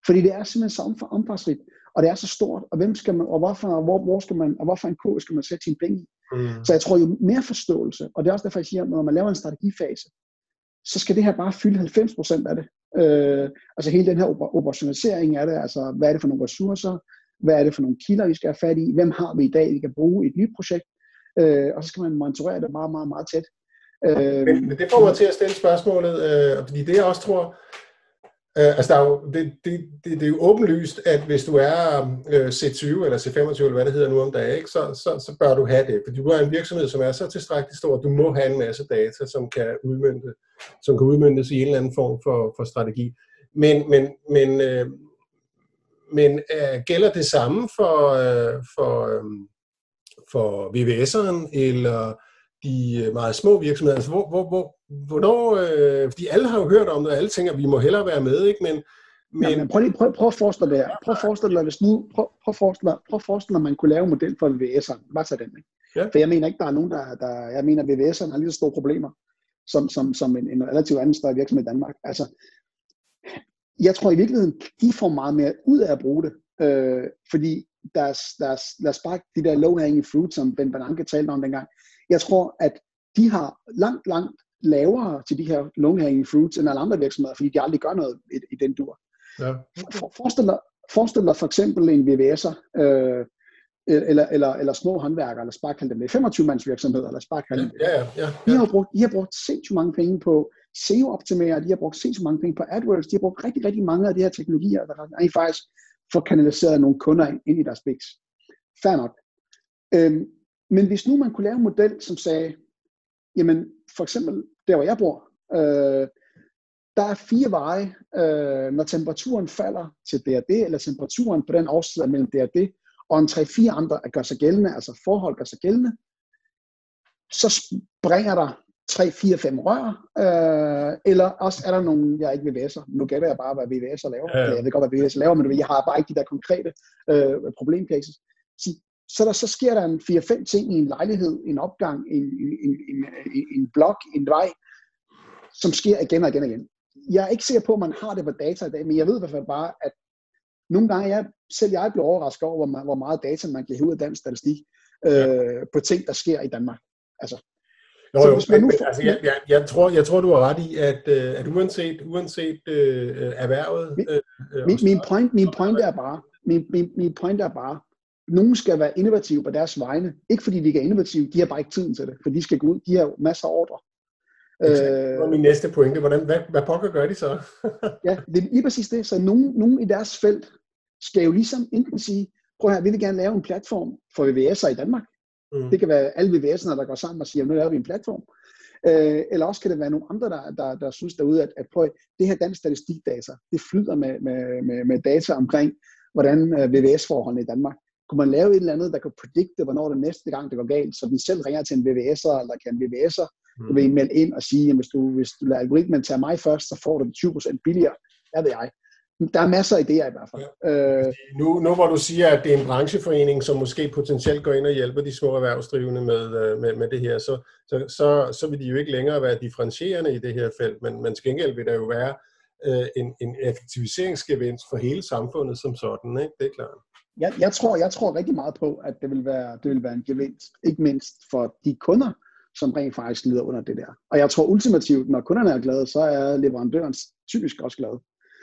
Speaker 2: Fordi det er simpelthen så omfangsrigt, og det er så stort, og hvem skal man, og hvorfor, hvor, hvor skal man, og hvorfor en kode skal man sætte sine penge i. Mm. Så jeg tror jo mere forståelse, og det er også derfor, jeg siger, når man laver en strategifase, så skal det her bare fylde 90% af det. Øh, altså hele den her operationalisering af det, altså hvad er det for nogle ressourcer, hvad er det for nogle kilder, vi skal have fat i, hvem har vi i dag, vi kan bruge i et nyt projekt, øh, og så skal man monitorere det meget, meget, meget tæt.
Speaker 1: Øh, men, men det får mig til at stille spørgsmålet, øh, fordi det jeg også tror, øh, altså der er jo, det, det, det, det er jo åbenlyst, at hvis du er øh, C20 eller C25, eller hvad det hedder nu om dagen, ikke, så, så, så bør du have det, fordi du er en virksomhed, som er så tilstrækkeligt stor, at du må have en masse data, som kan, udmynde, som kan udmyndtes i en eller anden form for, for strategi. Men, men, men, øh, men øh, gælder det samme for, øh, for, øh, for VVS'eren, eller de øh, meget små virksomheder. Altså, hvor, hvor, hvor, hvornår, øh, fordi alle har jo hørt om det, og alle tænker, at vi må hellere være med, ikke? Men,
Speaker 2: men... Ja, men prøv, lige, prøv, prøv at forestille dig, prøv at forestille dig, hvis nu, prøv, prøv, at forestille dig, prøv at forestille dig, at man kunne lave en model for VVS'eren. Bare tage den, ikke? Ja. For jeg mener ikke, der er nogen, der, der jeg mener, at VVS'eren har lige så store problemer, som, som, som en, en relativt anden større virksomhed i Danmark. Altså, jeg tror i virkeligheden, de får meget mere ud af at bruge det, øh, fordi deres, deres, lad os bare de der low-hanging fruit, som Ben Bernanke talte om dengang, jeg tror, at de har langt, langt lavere til de her low-hanging fruits end alle andre virksomheder, fordi de aldrig gør noget i, i den dur. Ja. For, forestil, dig, forestil dig for eksempel en VVS'er, øh, eller, eller, eller små håndværkere, eller bare kalde dem det, 25-mands virksomheder, eller bare kalde dem det.
Speaker 1: Ja, ja, ja, ja.
Speaker 2: De, har brugt, de har brugt sindssygt mange penge på SEO-optimere, de har brugt sindssygt mange penge på AdWords, de har brugt rigtig, rigtig mange af de her teknologier, der rent faktisk får kanaliseret nogle kunder ind, ind i deres biks. Fair nok. Øhm, men hvis nu man kunne lave en model, som sagde, jamen for eksempel der, hvor jeg bor, øh, der er fire veje, øh, når temperaturen falder til DRD, eller temperaturen på den årstid mellem DRD, og en 3-4 andre gør sig gældende, altså forhold gør sig gældende, så springer der 3, 4, 5 rør, øh, eller også er der nogle, jeg ikke VVS'er. Nu gætter jeg bare, hvad VVS'er laver. Ja. Jeg ved godt, hvad VVS'er laver, men jeg har bare ikke de der konkrete øh, problemcases. Så så, der, så sker der en 4-5 ting i en lejlighed, en opgang, en, en, en, en, en blok, en vej, som sker igen og igen og igen. Jeg er ikke sikker på, at man har det på data i dag, men jeg ved i hvert fald bare, at nogle gange, jeg, selv jeg bliver overrasket over, hvor, hvor meget data man kan hive ud af dansk statistik øh, ja. på ting, der sker i Danmark. Altså,
Speaker 1: Nå, jo, men, men, altså, jeg, jeg, jeg, tror, jeg tror, du har ret i, at, øh, at uanset, uanset øh, erhvervet...
Speaker 2: Min, øh, min, min, point, min point er bare, min, min, min point er bare, nogen skal være innovative på deres vegne. Ikke fordi de ikke er innovative, de har bare ikke tiden til det, for de skal gå ud, de har masser af ordre.
Speaker 1: Det var min næste pointe. Hvordan, hvad, hvad pokker gør de så? *laughs*
Speaker 2: ja, det er lige præcis det. Så nogen, nogen i deres felt skal jo ligesom enten sige, prøv her, vi vil gerne lave en platform for VVS'er i Danmark. Mm. Det kan være alle VVS'erne, der går sammen og siger, nu laver vi en platform. Øh, eller også kan det være nogle andre, der, der, der synes derude, at, at prøv, det her dansk statistikdata, det flyder med, med, med, med data omkring, hvordan øh, VVS-forholdene i Danmark kunne man lave et eller andet, der kan predikte, hvornår det næste gang, det går galt, så den selv ringer til en VVS'er, eller kan en VVS'er mm. du vil melde ind og sige, at hvis du, hvis du lader algoritmen tage mig først, så får du det 20% billigere. Jeg ved jeg. Der er masser af idéer i hvert fald. Ja.
Speaker 1: Øh, nu, nu hvor du siger, at det er en brancheforening, som måske potentielt går ind og hjælper de små erhvervsdrivende med, øh, med, med det her, så, så, så, så vil de jo ikke længere være differentierende i det her felt, men, men skengæld vil der jo være øh, en, en effektiviseringsgevinst for hele samfundet som sådan, ikke? det er klart
Speaker 2: jeg, jeg, tror, jeg tror rigtig meget på, at det vil, være, det vil være en gevinst, ikke mindst for de kunder, som rent faktisk lider under det der. Og jeg tror ultimativt, når kunderne er glade, så er leverandøren typisk også glad.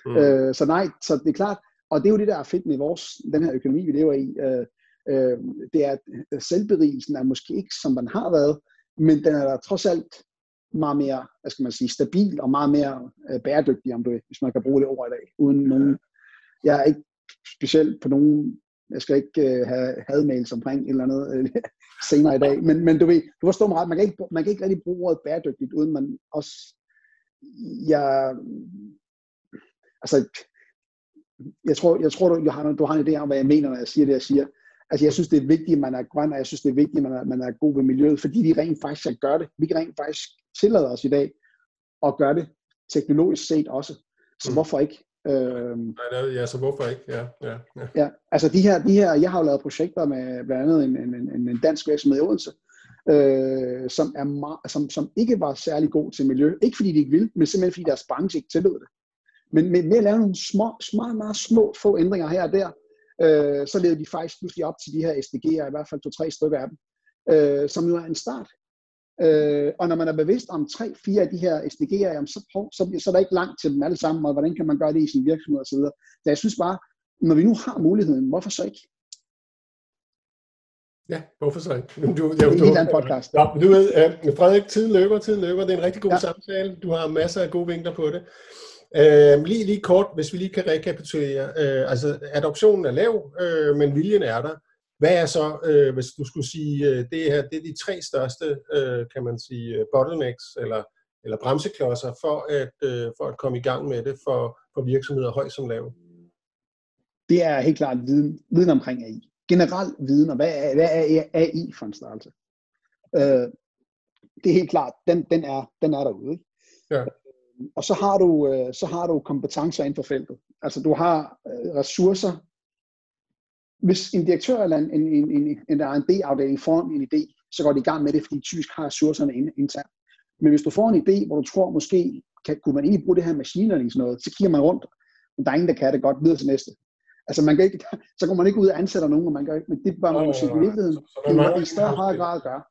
Speaker 2: Mm. Øh, så nej, så det er klart, og det er jo det, der er fedt med vores, den her økonomi, vi lever i, øh, øh, det er, at selvberigelsen er måske ikke, som den har været, men den er der trods alt meget mere, hvad skal man sige, stabil og meget mere øh, bæredygtig, om du, hvis man kan bruge det ord i dag, uden nogen, jeg er ikke specielt på nogen, jeg skal ikke øh, have hadmails omkring et eller andet øh, *laughs* senere i dag, men, men du ved, du forstår mig ret, man kan, ikke, man kan ikke rigtig bruge ordet bæredygtigt, uden man også, jeg, altså, jeg tror, jeg tror du, du, har, du har en idé om, hvad jeg mener, når jeg siger det, jeg siger. Altså, jeg synes, det er vigtigt, at man er grøn, og jeg synes, det er vigtigt, at man er, man er god ved miljøet, fordi vi rent faktisk skal gøre det. Vi kan rent faktisk tillade os i dag at gøre det teknologisk set også. Så mm. hvorfor ikke?
Speaker 1: Øhm, ja, så hvorfor ikke? Ja, ja,
Speaker 2: ja. ja altså de her, de her, jeg har jo lavet projekter med blandt andet en, en, en, en dansk virksomhed i Odense, øh, som, er meget, som, som ikke var særlig god til miljø. Ikke fordi de ikke ville, men simpelthen fordi deres branche ikke tillod det. Men med, med at lave nogle små, små, meget små få ændringer her og der, øh, så levede de faktisk pludselig op til de her SDG'er, i hvert fald to-tre stykker af dem, øh, som jo er en start. Øh, og når man er bevidst om tre-fire af de her SDG'er, jamen, så, så, så er der ikke langt til dem alle sammen, og hvordan kan man gøre det i sin virksomhed osv. Så jeg synes bare, når vi nu har muligheden, hvorfor så ikke?
Speaker 1: Ja, hvorfor så ikke?
Speaker 2: Du, ja, det er en podcast.
Speaker 1: Ja, du ved, uh, Frederik, tiden løber, tiden løber. Det er en rigtig god ja. samtale. Du har masser af gode vinkler på det. Uh, lige, lige kort, hvis vi lige kan rekapitulere. Uh, altså, adoptionen er lav, uh, men viljen er der. Hvad er så, uh, hvis du skulle sige, uh, det her, det er de tre største, uh, kan man sige, bottlenecks, eller, eller bremseklodser, for at, uh, for at komme i gang med det for, for virksomheder høj som lav?
Speaker 2: Det er helt klart viden, viden omkring AI generel viden, og hvad er, hvad er AI for en størrelse? Øh, det er helt klart, den, den, er, den er derude. Ikke? Ja. Og så har, du, øh, så har du kompetencer inden for feltet. Altså du har øh, ressourcer. Hvis en direktør eller en, en, en, en, en R&D-afdeling får en idé, så går de i gang med det, fordi de typisk har ressourcerne internt. Men hvis du får en idé, hvor du tror, måske kan, kunne man egentlig bruge det her machine learning sådan noget, så kigger man rundt, men der er ingen, der kan det godt videre til næste. Altså man kan ikke, *laughs* så går man ikke ud og ansætter nogen, og man gør, men det bør man måske i virkeligheden i, i større højere grad gøre.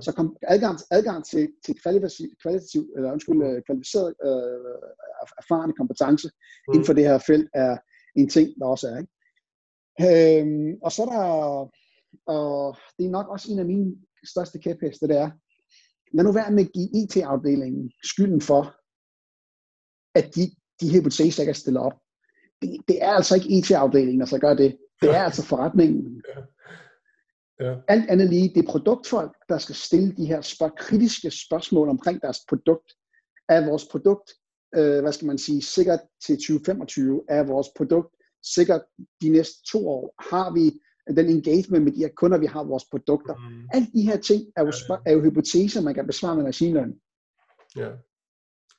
Speaker 2: Så kom, adgang, adgang til, til kvalitativ, kvalitativ eller undskyld, øh, kvalificeret øh, erfarne kompetence mm. inden for det her felt er en ting, der også er. Ikke? Øhm, og så er der, og det er nok også en af mine største kæpheste, det er, lad nu være med at give IT-afdelingen skylden for, at de, de hypoteser ikke er stillet op det, det er altså ikke IT-afdelingen, der så gør det. Det er altså forretningen. Ja. Ja. Alt andet lige, det er produktfolk, der skal stille de her spørg- kritiske spørgsmål omkring deres produkt. Er vores produkt, øh, hvad skal man sige, sikkert til 2025? Er vores produkt sikkert de næste to år? Har vi den engagement med de her kunder, vi har vores produkter? Mm. Alle de her ting er jo, er jo hypoteser, man kan besvare med machine learning.
Speaker 1: Ja,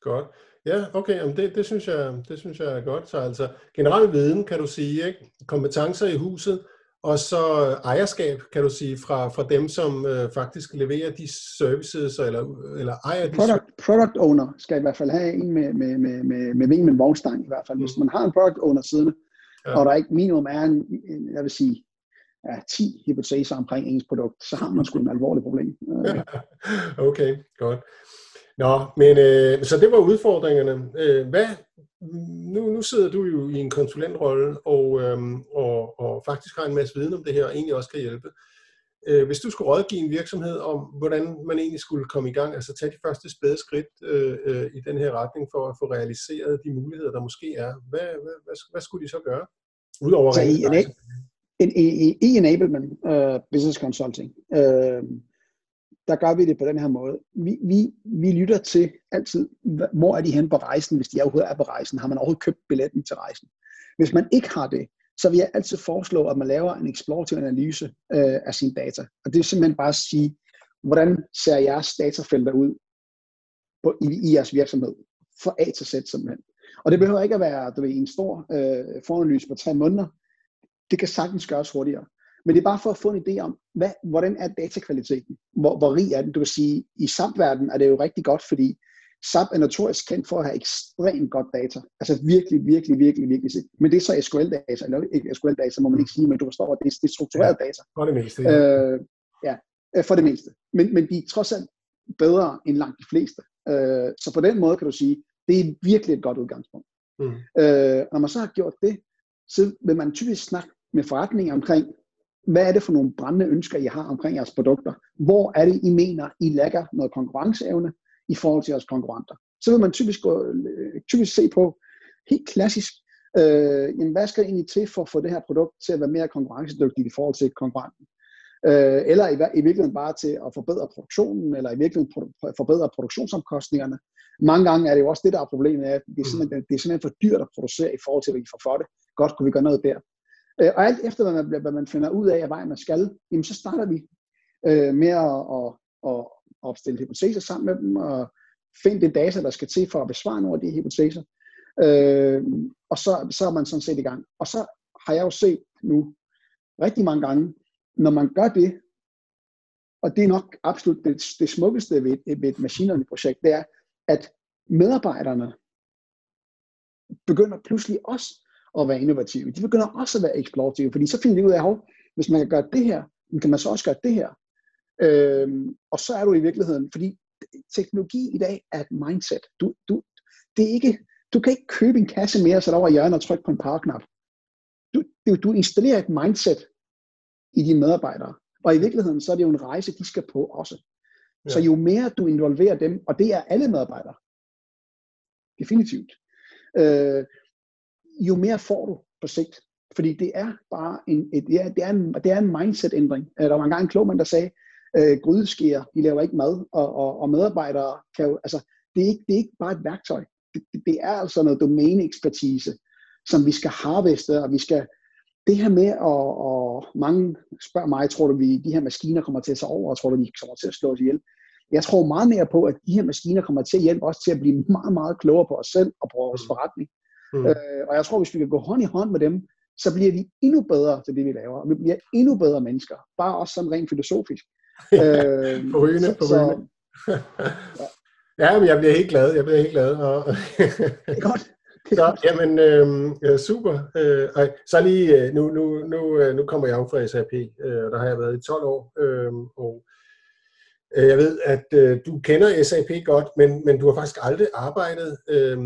Speaker 1: godt. Ja, okay, jamen det, det, synes jeg, det synes jeg er godt. Så altså generel viden, kan du sige, ikke? kompetencer i huset, og så ejerskab, kan du sige, fra, fra dem, som øh, faktisk leverer de services, eller, eller ejer de
Speaker 2: product, product owner skal i hvert fald have en med, med, med, med, med ving med vognstang i hvert fald. Hvis mm. man har en product owner siden, ja. og der ikke minimum er en, en, jeg vil sige, ja, 10 hypoteser omkring ens produkt, så har man sgu et alvorligt problem. *laughs*
Speaker 1: okay, godt. Nå, men øh, så det var udfordringerne. Øh, hvad, nu, nu sidder du jo i en konsulentrolle og, øh, og, og faktisk har en masse viden om det her og egentlig også kan hjælpe. Øh, hvis du skulle rådgive en virksomhed om, hvordan man egentlig skulle komme i gang, altså tage de første spæde skridt øh, øh, i den her retning for at få realiseret de muligheder, der måske er, hvad, hvad, hvad, hvad skulle de så gøre? Udover så
Speaker 2: i, en, en, i, i enablement uh, business consulting, uh, der gør vi det på den her måde. Vi, vi, vi lytter til altid, hvor er de hen på rejsen, hvis de overhovedet er på rejsen. Har man overhovedet købt billetten til rejsen? Hvis man ikke har det, så vil jeg altid foreslå, at man laver en eksplorativ analyse øh, af sine data. Og det er simpelthen bare at sige, hvordan ser jeres datafelter ud på, i, i jeres virksomhed? Fra A til Z simpelthen. Og det behøver ikke at være du ved, en stor øh, foranalyse på tre måneder. Det kan sagtens gøres hurtigere. Men det er bare for at få en idé om, hvad, hvordan er datakvaliteten? Hvor, hvor rig er den? Du kan sige, i SAP-verdenen er det jo rigtig godt, fordi SAP er notorisk kendt for at have ekstremt godt data. Altså virkelig, virkelig, virkelig, virkelig. Men det er så SQL-data, eller ikke SQL-data, må man ikke sige, men du forstår, at det er, det er struktureret data.
Speaker 1: For det meste, ja. Øh,
Speaker 2: ja, øh, for det meste. Men, men de er trods alt bedre end langt de fleste. Øh, så på den måde kan du sige, det er virkelig et godt udgangspunkt. Mm. Øh, når man så har gjort det, så vil man typisk snakke med forretninger omkring, hvad er det for nogle brændende ønsker, I har omkring jeres produkter? Hvor er det, I mener, I lægger noget konkurrenceevne i forhold til jeres konkurrenter? Så vil man typisk, gå, øh, typisk se på, helt klassisk, øh, jamen, hvad skal egentlig til for at få det her produkt til at være mere konkurrencedygtigt i forhold til konkurrenten? Øh, eller i, i virkeligheden bare til at forbedre produktionen, eller i virkeligheden forbedre produktionsomkostningerne. Mange gange er det jo også det, der er problemet, at det er simpelthen, det er simpelthen for dyrt at producere i forhold til, hvad vi får for det. Godt kunne vi gøre noget der. Øh, og alt efter, hvad man, hvad man finder ud af, at vej man skal, jamen så starter vi øh, med at, at, at opstille hypoteser sammen med dem, og finde det data, der skal til for at besvare nogle af de hypoteser. Øh, og så, så er man sådan set i gang. Og så har jeg jo set nu rigtig mange gange, når man gør det, og det er nok absolut det, det smukkeste ved, ved et machine projekt, det er, at medarbejderne begynder pludselig også at være innovative. De begynder også at være eksplorative, fordi så finder de ud af, at hvis man kan gøre det her, kan man så også gøre det her. Øhm, og så er du i virkeligheden, fordi teknologi i dag er et mindset. Du, du, det er ikke, du kan ikke købe en kasse mere, så der over hjørnet og trykke på en powerknap. Du, du, du installerer et mindset i dine medarbejdere. Og i virkeligheden, så er det jo en rejse, de skal på også. Ja. Så jo mere du involverer dem, og det er alle medarbejdere, definitivt, øh, jo mere får du på sigt. Fordi det er bare en, et, ja, det er en, det er en mindset-ændring. Øh, der var engang en klog mand, der sagde, øh, grydeskier, de laver ikke mad, og, og, og medarbejdere kan jo, altså, det er, ikke, det er ikke bare et værktøj. Det, det er altså noget domæneekspertise, som vi skal harveste, og vi skal, det her med, at, og mange spørger mig, tror du, vi, de her maskiner kommer til at tage over, og tror du, vi kommer til at slå os ihjel? Jeg tror meget mere på, at de her maskiner kommer til at hjælpe os til at blive meget, meget klogere på os selv og på vores mm. forretning. Mm. Øh, og jeg tror, hvis vi kan gå hånd i hånd med dem, så bliver de endnu bedre til det, vi laver. Og vi bliver endnu bedre mennesker. Bare også sådan rent filosofisk.
Speaker 1: Øh, på rygende, på rygende. ja. *laughs* ja, men jeg bliver helt glad. Jeg bliver helt glad. Og
Speaker 2: det er godt. *laughs*
Speaker 1: Så, jamen, øh, super. Øh, så lige, øh, nu, nu, nu, øh, nu kommer jeg jo fra SAP, øh, og der har jeg været i 12 år, øh, og jeg ved, at øh, du kender SAP godt, men, men du har faktisk aldrig arbejdet øh,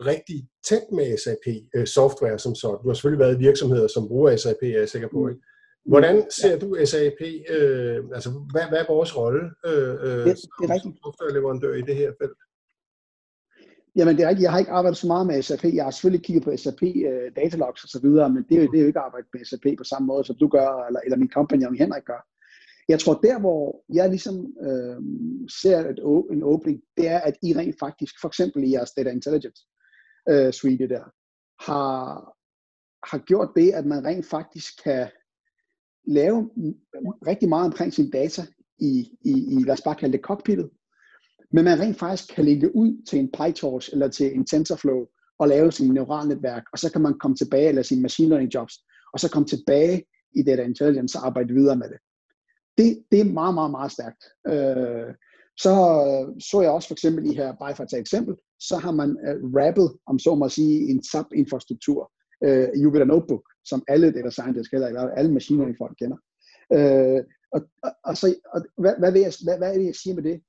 Speaker 1: rigtig tæt med SAP øh, software som sådan. Du har selvfølgelig været i virksomheder, som bruger SAP, er jeg sikker på. Mm. Ikke? Hvordan ser du SAP, øh, altså hvad, hvad er vores rolle øh, øh det, det er som softwareleverandør i det her felt?
Speaker 2: Jamen det er rigtigt, jeg har ikke arbejdet så meget med SAP. Jeg har selvfølgelig kigget på SAP uh, datalogs og så videre, men det er, jo, det er jo ikke arbejdet med SAP på samme måde, som du gør, eller, eller min company, og Henrik gør. Jeg tror, der hvor jeg ligesom øh, ser et, en åbning, det er, at I rent faktisk, for eksempel i jeres Data Intelligence øh, suite der, har, har gjort det, at man rent faktisk kan lave rigtig meget omkring sin data i, i, i lad os bare kalde det cockpittet, men man rent faktisk kan lægge ud til en PyTorch eller til en TensorFlow og lave sin neuralnetværk, og så kan man komme tilbage, eller sine machine learning jobs, og så komme tilbage i data intelligence og arbejde videre med det. Det, det er meget, meget, meget stærkt. Øh, så så jeg også for eksempel i her, bare for at tage et eksempel, så har man uh, rappet, om så må sige, en SAP-infrastruktur i Jupyter Notebook, som alle data scientists eller alle machine learning folk kender. Uh, og, og, og, så, og hvad, hvad, vil jeg, hvad, hvad er det, jeg siger med det?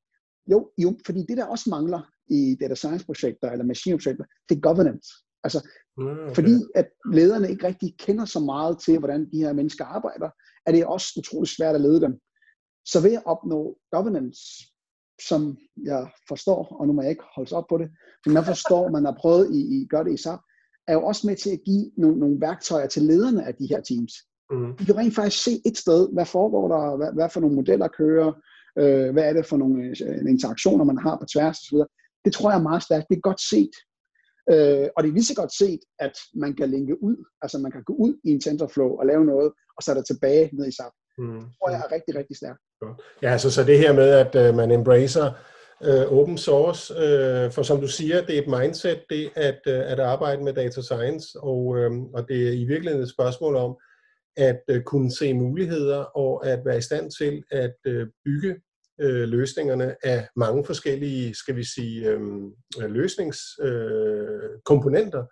Speaker 2: Jo, jo, fordi det der også mangler i data science projekter eller machine projekter, det er governance. Altså, mm, okay. fordi at lederne ikke rigtig kender så meget til, hvordan de her mennesker arbejder, er det også utroligt svært at lede dem. Så ved at opnå governance, som jeg forstår, og nu må jeg ikke holde op på det, men jeg forstår, man har prøvet i, i gør det i SAP, er jo også med til at give nogle, nogle værktøjer til lederne af de her teams. Mm. De kan rent faktisk se et sted, hvad foregår der, hvad, hvad for nogle modeller kører, øh, hvad er det for nogle øh, interaktioner, man har på tværs osv. Det tror jeg er meget stærkt. Det er godt set. Øh, og det er lige så godt set, at man kan linke ud, altså man kan gå ud i en TensorFlow og lave noget, og så er der tilbage ned i SAP. Mm. Det tror jeg er rigtig, rigtig stærkt.
Speaker 1: Ja, altså så det her med, at uh, man embracer øh, open source, uh, for som du siger, det er et mindset, det at, øh, at arbejde med data science, og, øh, og det er i virkeligheden et spørgsmål om, at kunne se muligheder og at være i stand til at bygge øh, løsningerne af mange forskellige, skal vi sige, øh, løsningskomponenter,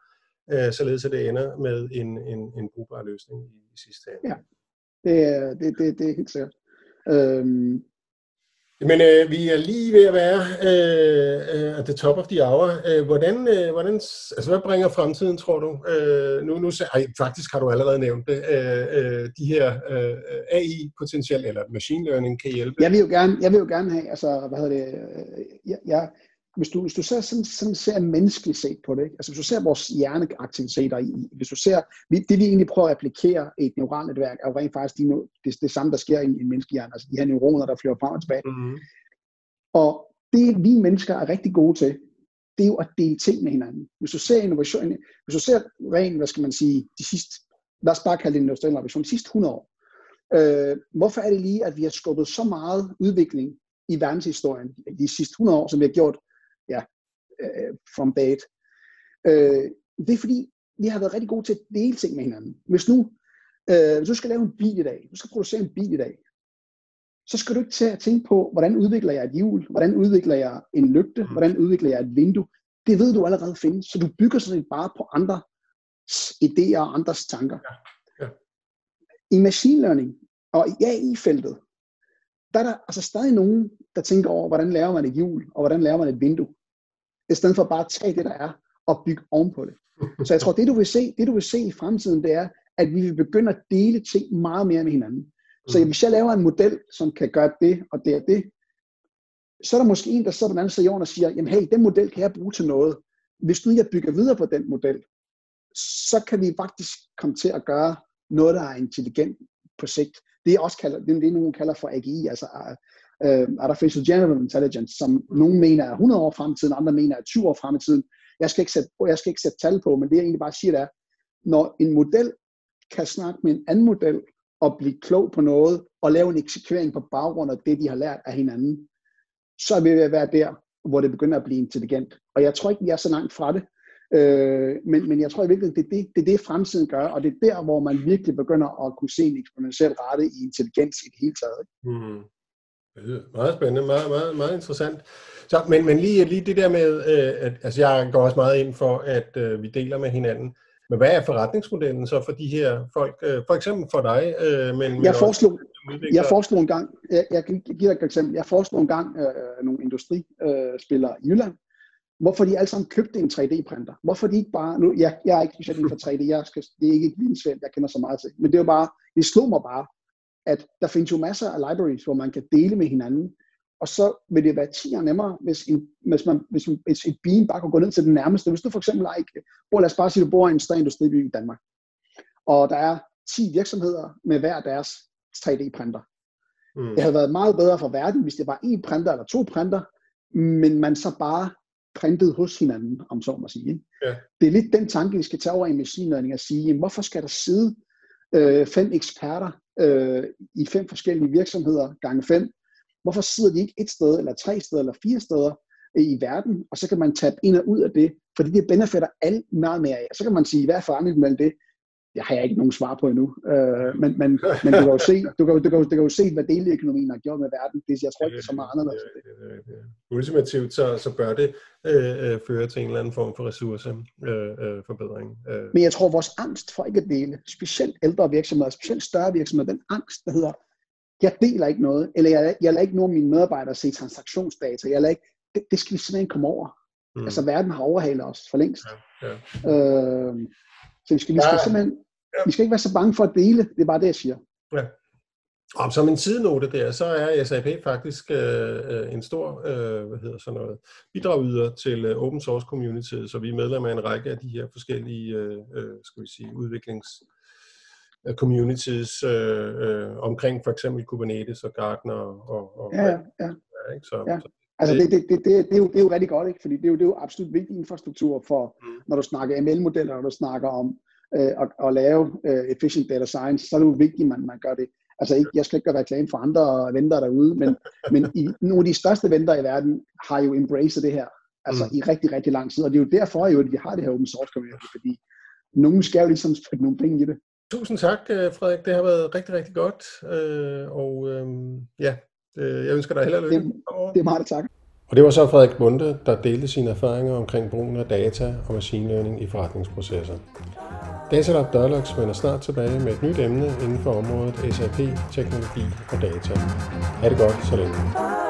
Speaker 1: øh, øh, således at det ender med en, en, en brugbar løsning i, i sidste ende.
Speaker 2: Ja, det er, det, det, det er helt sikkert. Øhm,
Speaker 1: men øh, vi er lige ved at være øh, øh, at the top of the hour. Øh, hvordan, øh, hvordan, altså, hvad bringer fremtiden, tror du? Øh, nu, nu, ej, faktisk har du allerede nævnt det. Øh, øh, de her øh, AI potentielt eller machine learning kan hjælpe.
Speaker 2: Jeg vil jo gerne, jeg vil jo gerne have, altså, hvad hedder det, øh, jeg, jeg, hvis du, hvis du ser, sådan, sådan ser menneskeligt set på det, ikke? altså hvis du ser vores hjerneaktiviteter, i, hvis du ser, det vi egentlig prøver at applikere i et neuralnetværk, er jo rent faktisk de, det, det samme, der sker i en menneskehjerne, altså de her neuroner, der flyver frem og tilbage. Mm-hmm. Og det vi mennesker er rigtig gode til, det er jo at dele ting med hinanden. Hvis du ser innovation, hvis du ser rent, hvad skal man sige, de sidste, lad os bare kalde det industriel innovation, de sidste 100 år, øh, hvorfor er det lige, at vi har skubbet så meget udvikling i verdenshistorien de sidste 100 år, som vi har gjort uh, from bad. Uh, det er fordi, vi har været rigtig gode til at dele ting med hinanden. Hvis nu, uh, hvis du skal lave en bil i dag, du skal producere en bil i dag, så skal du ikke til at tænke på, hvordan udvikler jeg et hjul, hvordan udvikler jeg en lygte, mm. hvordan udvikler jeg et vindue. Det ved du allerede findes, så du bygger sådan bare på andre idéer og andres tanker. Ja. Ja. I machine learning og i AI-feltet, der er der altså stadig nogen, der tænker over, hvordan laver man et hjul, og hvordan laver man et vindue, i stedet for bare at tage det, der er, og bygge ovenpå det. Så jeg tror, det du vil se, det du vil se i fremtiden, det er, at vi vil begynde at dele ting meget mere med hinanden. Så hvis jeg laver en model, som kan gøre det og det og det, så er der måske en, der sidder på den anden side af jorden og siger, jamen hey, den model kan jeg bruge til noget. Hvis nu jeg bygger videre på den model, så kan vi faktisk komme til at gøre noget, der er intelligent på sigt det er også kalder, det, det nogen kalder for AGI, altså øh, Artificial General Intelligence, som nogen mener er 100 år frem i tiden, andre mener er 20 år frem i tiden. Jeg skal ikke sætte, jeg skal ikke sætte tal på, men det jeg egentlig bare siger, det er, når en model kan snakke med en anden model og blive klog på noget og lave en eksekvering på baggrund af det, de har lært af hinanden, så er vi ved at være der, hvor det begynder at blive intelligent. Og jeg tror ikke, vi er så langt fra det. Øh, men, men jeg tror i virkeligheden, det er det, det er det, fremtiden gør, og det er der, hvor man virkelig begynder at kunne se en eksponentiel rette i intelligens i det hele taget. Mm.
Speaker 1: Meget spændende, meget, meget, meget interessant. Så, men, men lige, lige det der med, øh, at altså jeg går også meget ind for, at øh, vi deler med hinanden. Men hvad er forretningsmodellen så for de her folk? Øh, for eksempel for dig, øh, men,
Speaker 2: jeg, foreslog, jeg foreslog en gang, jeg, jeg kan give dig et eksempel, jeg foreslog en gang øh, nogle industrispillere i Jylland, Hvorfor de alle sammen købte en 3D-printer. Hvorfor de ikke bare, nu, jeg, jeg er ikke specielt for 3D, jeg skal, det er ikke et vidensfelt, jeg kender så meget til, men det er jo bare, det slog mig bare, at der findes jo masser af libraries, hvor man kan dele med hinanden, og så vil det være 10 gange nemmere, hvis, en, hvis, man, hvis, hvis et beam bare kan gå ned til den nærmeste. Hvis du for eksempel ikke, bor, lad os bare sige, du bor i en større industriby i Danmark, og der er 10 virksomheder med hver deres 3D-printer. Mm. Det havde været meget bedre for verden, hvis det var en printer eller to printer, men man så bare printet hos hinanden, om så må sige. Ja. Det er lidt den tanke, vi skal tage over i machine learning og sige, jamen, hvorfor skal der sidde øh, fem eksperter øh, i fem forskellige virksomheder gange fem? Hvorfor sidder de ikke et sted, eller tre steder, eller fire steder øh, i verden, og så kan man tage ind og ud af det, fordi det benefitter alt meget mere af. Så kan man sige, hvad er forandringen mellem det? Det har jeg ikke nogen svar på endnu. Øh, men, men, men du kan jo se, du kan, du kan, du kan jo se hvad deleøkonomien har gjort med verden. Det, jeg tror ikke, det er så meget anderledes.
Speaker 1: Ultimativt så, så bør det øh, øh, føre til en eller anden form for ressourceforbedring. Øh,
Speaker 2: øh. Men jeg tror, vores angst for ikke at dele, specielt ældre virksomheder, specielt større virksomheder, den angst, der hedder, jeg deler ikke noget, eller jeg, jeg lader ikke nogen af mine medarbejdere se transaktionsdata, jeg lader ikke, det, det skal vi simpelthen komme over. Mm. Altså verden har overhalet os for længst. Ja, ja. Øh, så vi skal, vi skal ja. simpelthen vi skal ikke være så bange for at dele, det er bare det, jeg siger. Ja.
Speaker 1: Og som en sidenote der, så er SAP faktisk øh, øh, en stor øh, hvad hedder sådan noget, bidragyder til øh, open source community, så vi er medlemmer af en række af de her forskellige øh, øh skal vi sige, udviklings communities øh, øh, omkring for eksempel Kubernetes og Gartner og, og
Speaker 2: ja, ja, ja. ja, ikke? Så, ja. Så, Altså det, det, det, det, det, er jo, det er jo rigtig godt, ikke? fordi det er jo, det er jo absolut vigtig infrastruktur for, mm. når du snakker ML-modeller, når du snakker om øh, at, at lave øh, efficient data science, så er det jo vigtigt, at man, man gør det. Altså ikke, jeg skal ikke gøre reklame for andre venter derude, men, *laughs* men i, nogle af de største venter i verden har jo embraced det her, altså mm. i rigtig, rigtig lang tid. Og det er jo derfor, jo, at vi har det her open source community, fordi nogen skal jo ligesom spytte nogle penge i det.
Speaker 1: Tusind tak, øh, Frederik. Det har været rigtig, rigtig godt. Øh, og øhm, ja, jeg ønsker dig held og lykke.
Speaker 2: Det, det er meget tak.
Speaker 1: Og det var så Frederik Bunde, der delte sine erfaringer omkring brugen af data og machine learning i forretningsprocesser. Datalab Dialogs vender snart tilbage med et nyt emne inden for området SAP, teknologi og data. Ha' det godt så længe.